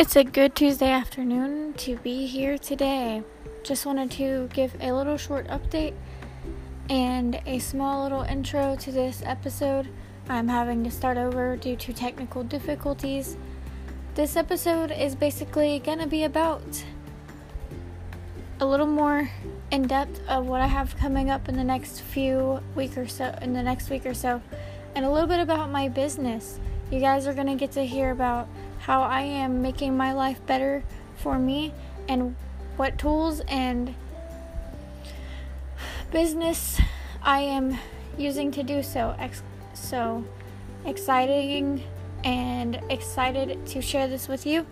It's a good Tuesday afternoon to be here today. Just wanted to give a little short update and a small little intro to this episode. I'm having to start over due to technical difficulties. This episode is basically going to be about a little more in depth of what I have coming up in the next few week or so in the next week or so and a little bit about my business. You guys are going to get to hear about how I am making my life better for me and what tools and business I am using to do so. So exciting and excited to share this with you.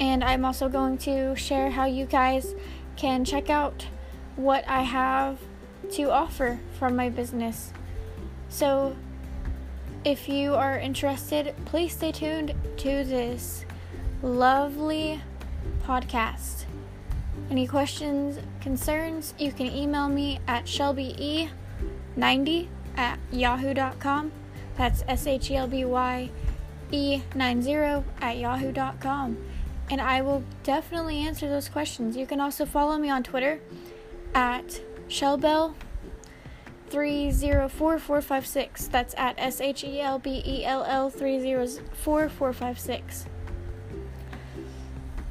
And I'm also going to share how you guys can check out what I have to offer from my business. So if you are interested, please stay tuned to this lovely podcast. Any questions, concerns, you can email me at shelbye90 at yahoo.com. That's S H E L B Y E 90 at yahoo.com. And I will definitely answer those questions. You can also follow me on Twitter at shelbell 304456. That's at S H E L B E L L 304456.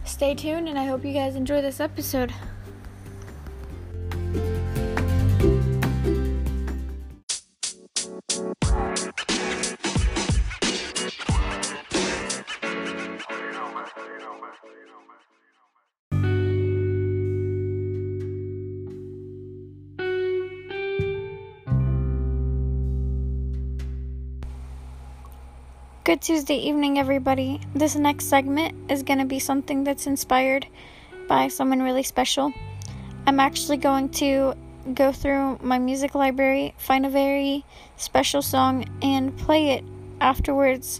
Stay tuned, and I hope you guys enjoy this episode. Good Tuesday evening, everybody. This next segment is going to be something that's inspired by someone really special. I'm actually going to go through my music library, find a very special song, and play it. Afterwards,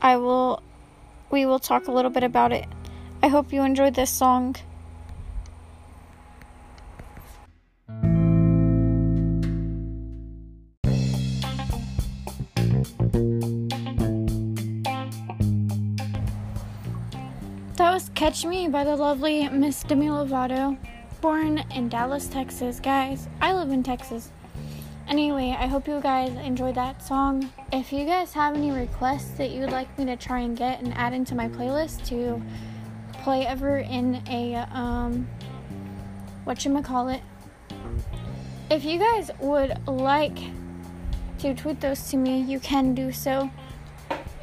I will we will talk a little bit about it. I hope you enjoyed this song. Catch Me by the lovely Miss Demi Lovato, born in Dallas, Texas. Guys, I live in Texas. Anyway, I hope you guys enjoyed that song. If you guys have any requests that you would like me to try and get and add into my playlist to play ever in a, um, whatchamacallit, if you guys would like to tweet those to me, you can do so.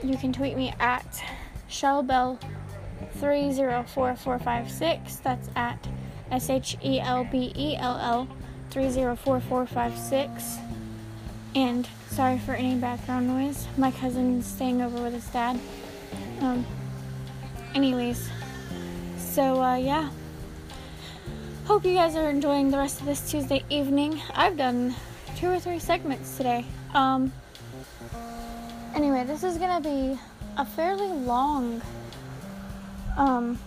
You can tweet me at shelbell 304456. That's at S H E L B E L L 304456. And sorry for any background noise. My cousin's staying over with his dad. Um, anyways, so uh, yeah. Hope you guys are enjoying the rest of this Tuesday evening. I've done two or three segments today. Um, anyway, this is gonna be a fairly long um,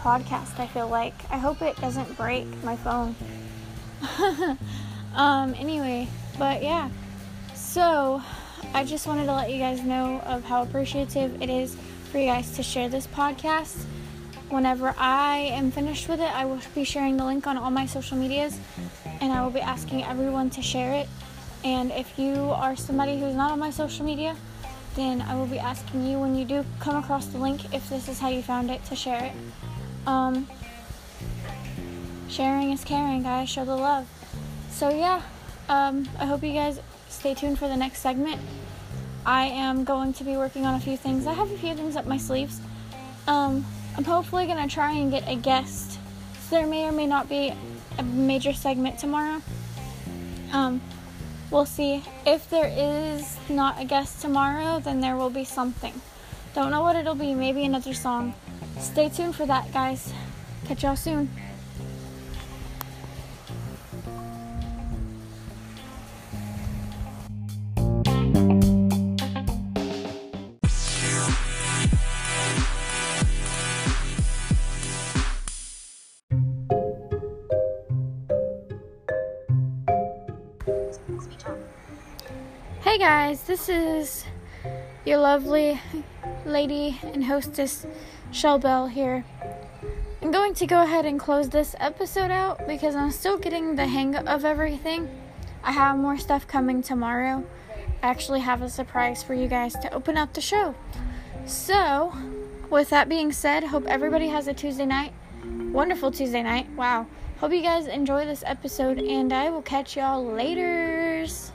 podcast, I feel like. I hope it doesn't break my phone. um, anyway, but yeah. So, I just wanted to let you guys know of how appreciative it is for you guys to share this podcast. Whenever I am finished with it, I will be sharing the link on all my social medias and I will be asking everyone to share it. And if you are somebody who's not on my social media, then I will be asking you when you do come across the link if this is how you found it to share it. Um, sharing is caring, guys. Show the love. So yeah, um, I hope you guys stay tuned for the next segment. I am going to be working on a few things. I have a few things up my sleeves. Um, I'm hopefully gonna try and get a guest. There may or may not be a major segment tomorrow. Um, We'll see. If there is not a guest tomorrow, then there will be something. Don't know what it'll be, maybe another song. Stay tuned for that, guys. Catch y'all soon. Guys, this is your lovely lady and hostess Shell Bell here. I'm going to go ahead and close this episode out because I'm still getting the hang of everything. I have more stuff coming tomorrow. I actually have a surprise for you guys to open up the show. So, with that being said, hope everybody has a Tuesday night. Wonderful Tuesday night. Wow. Hope you guys enjoy this episode, and I will catch y'all laters.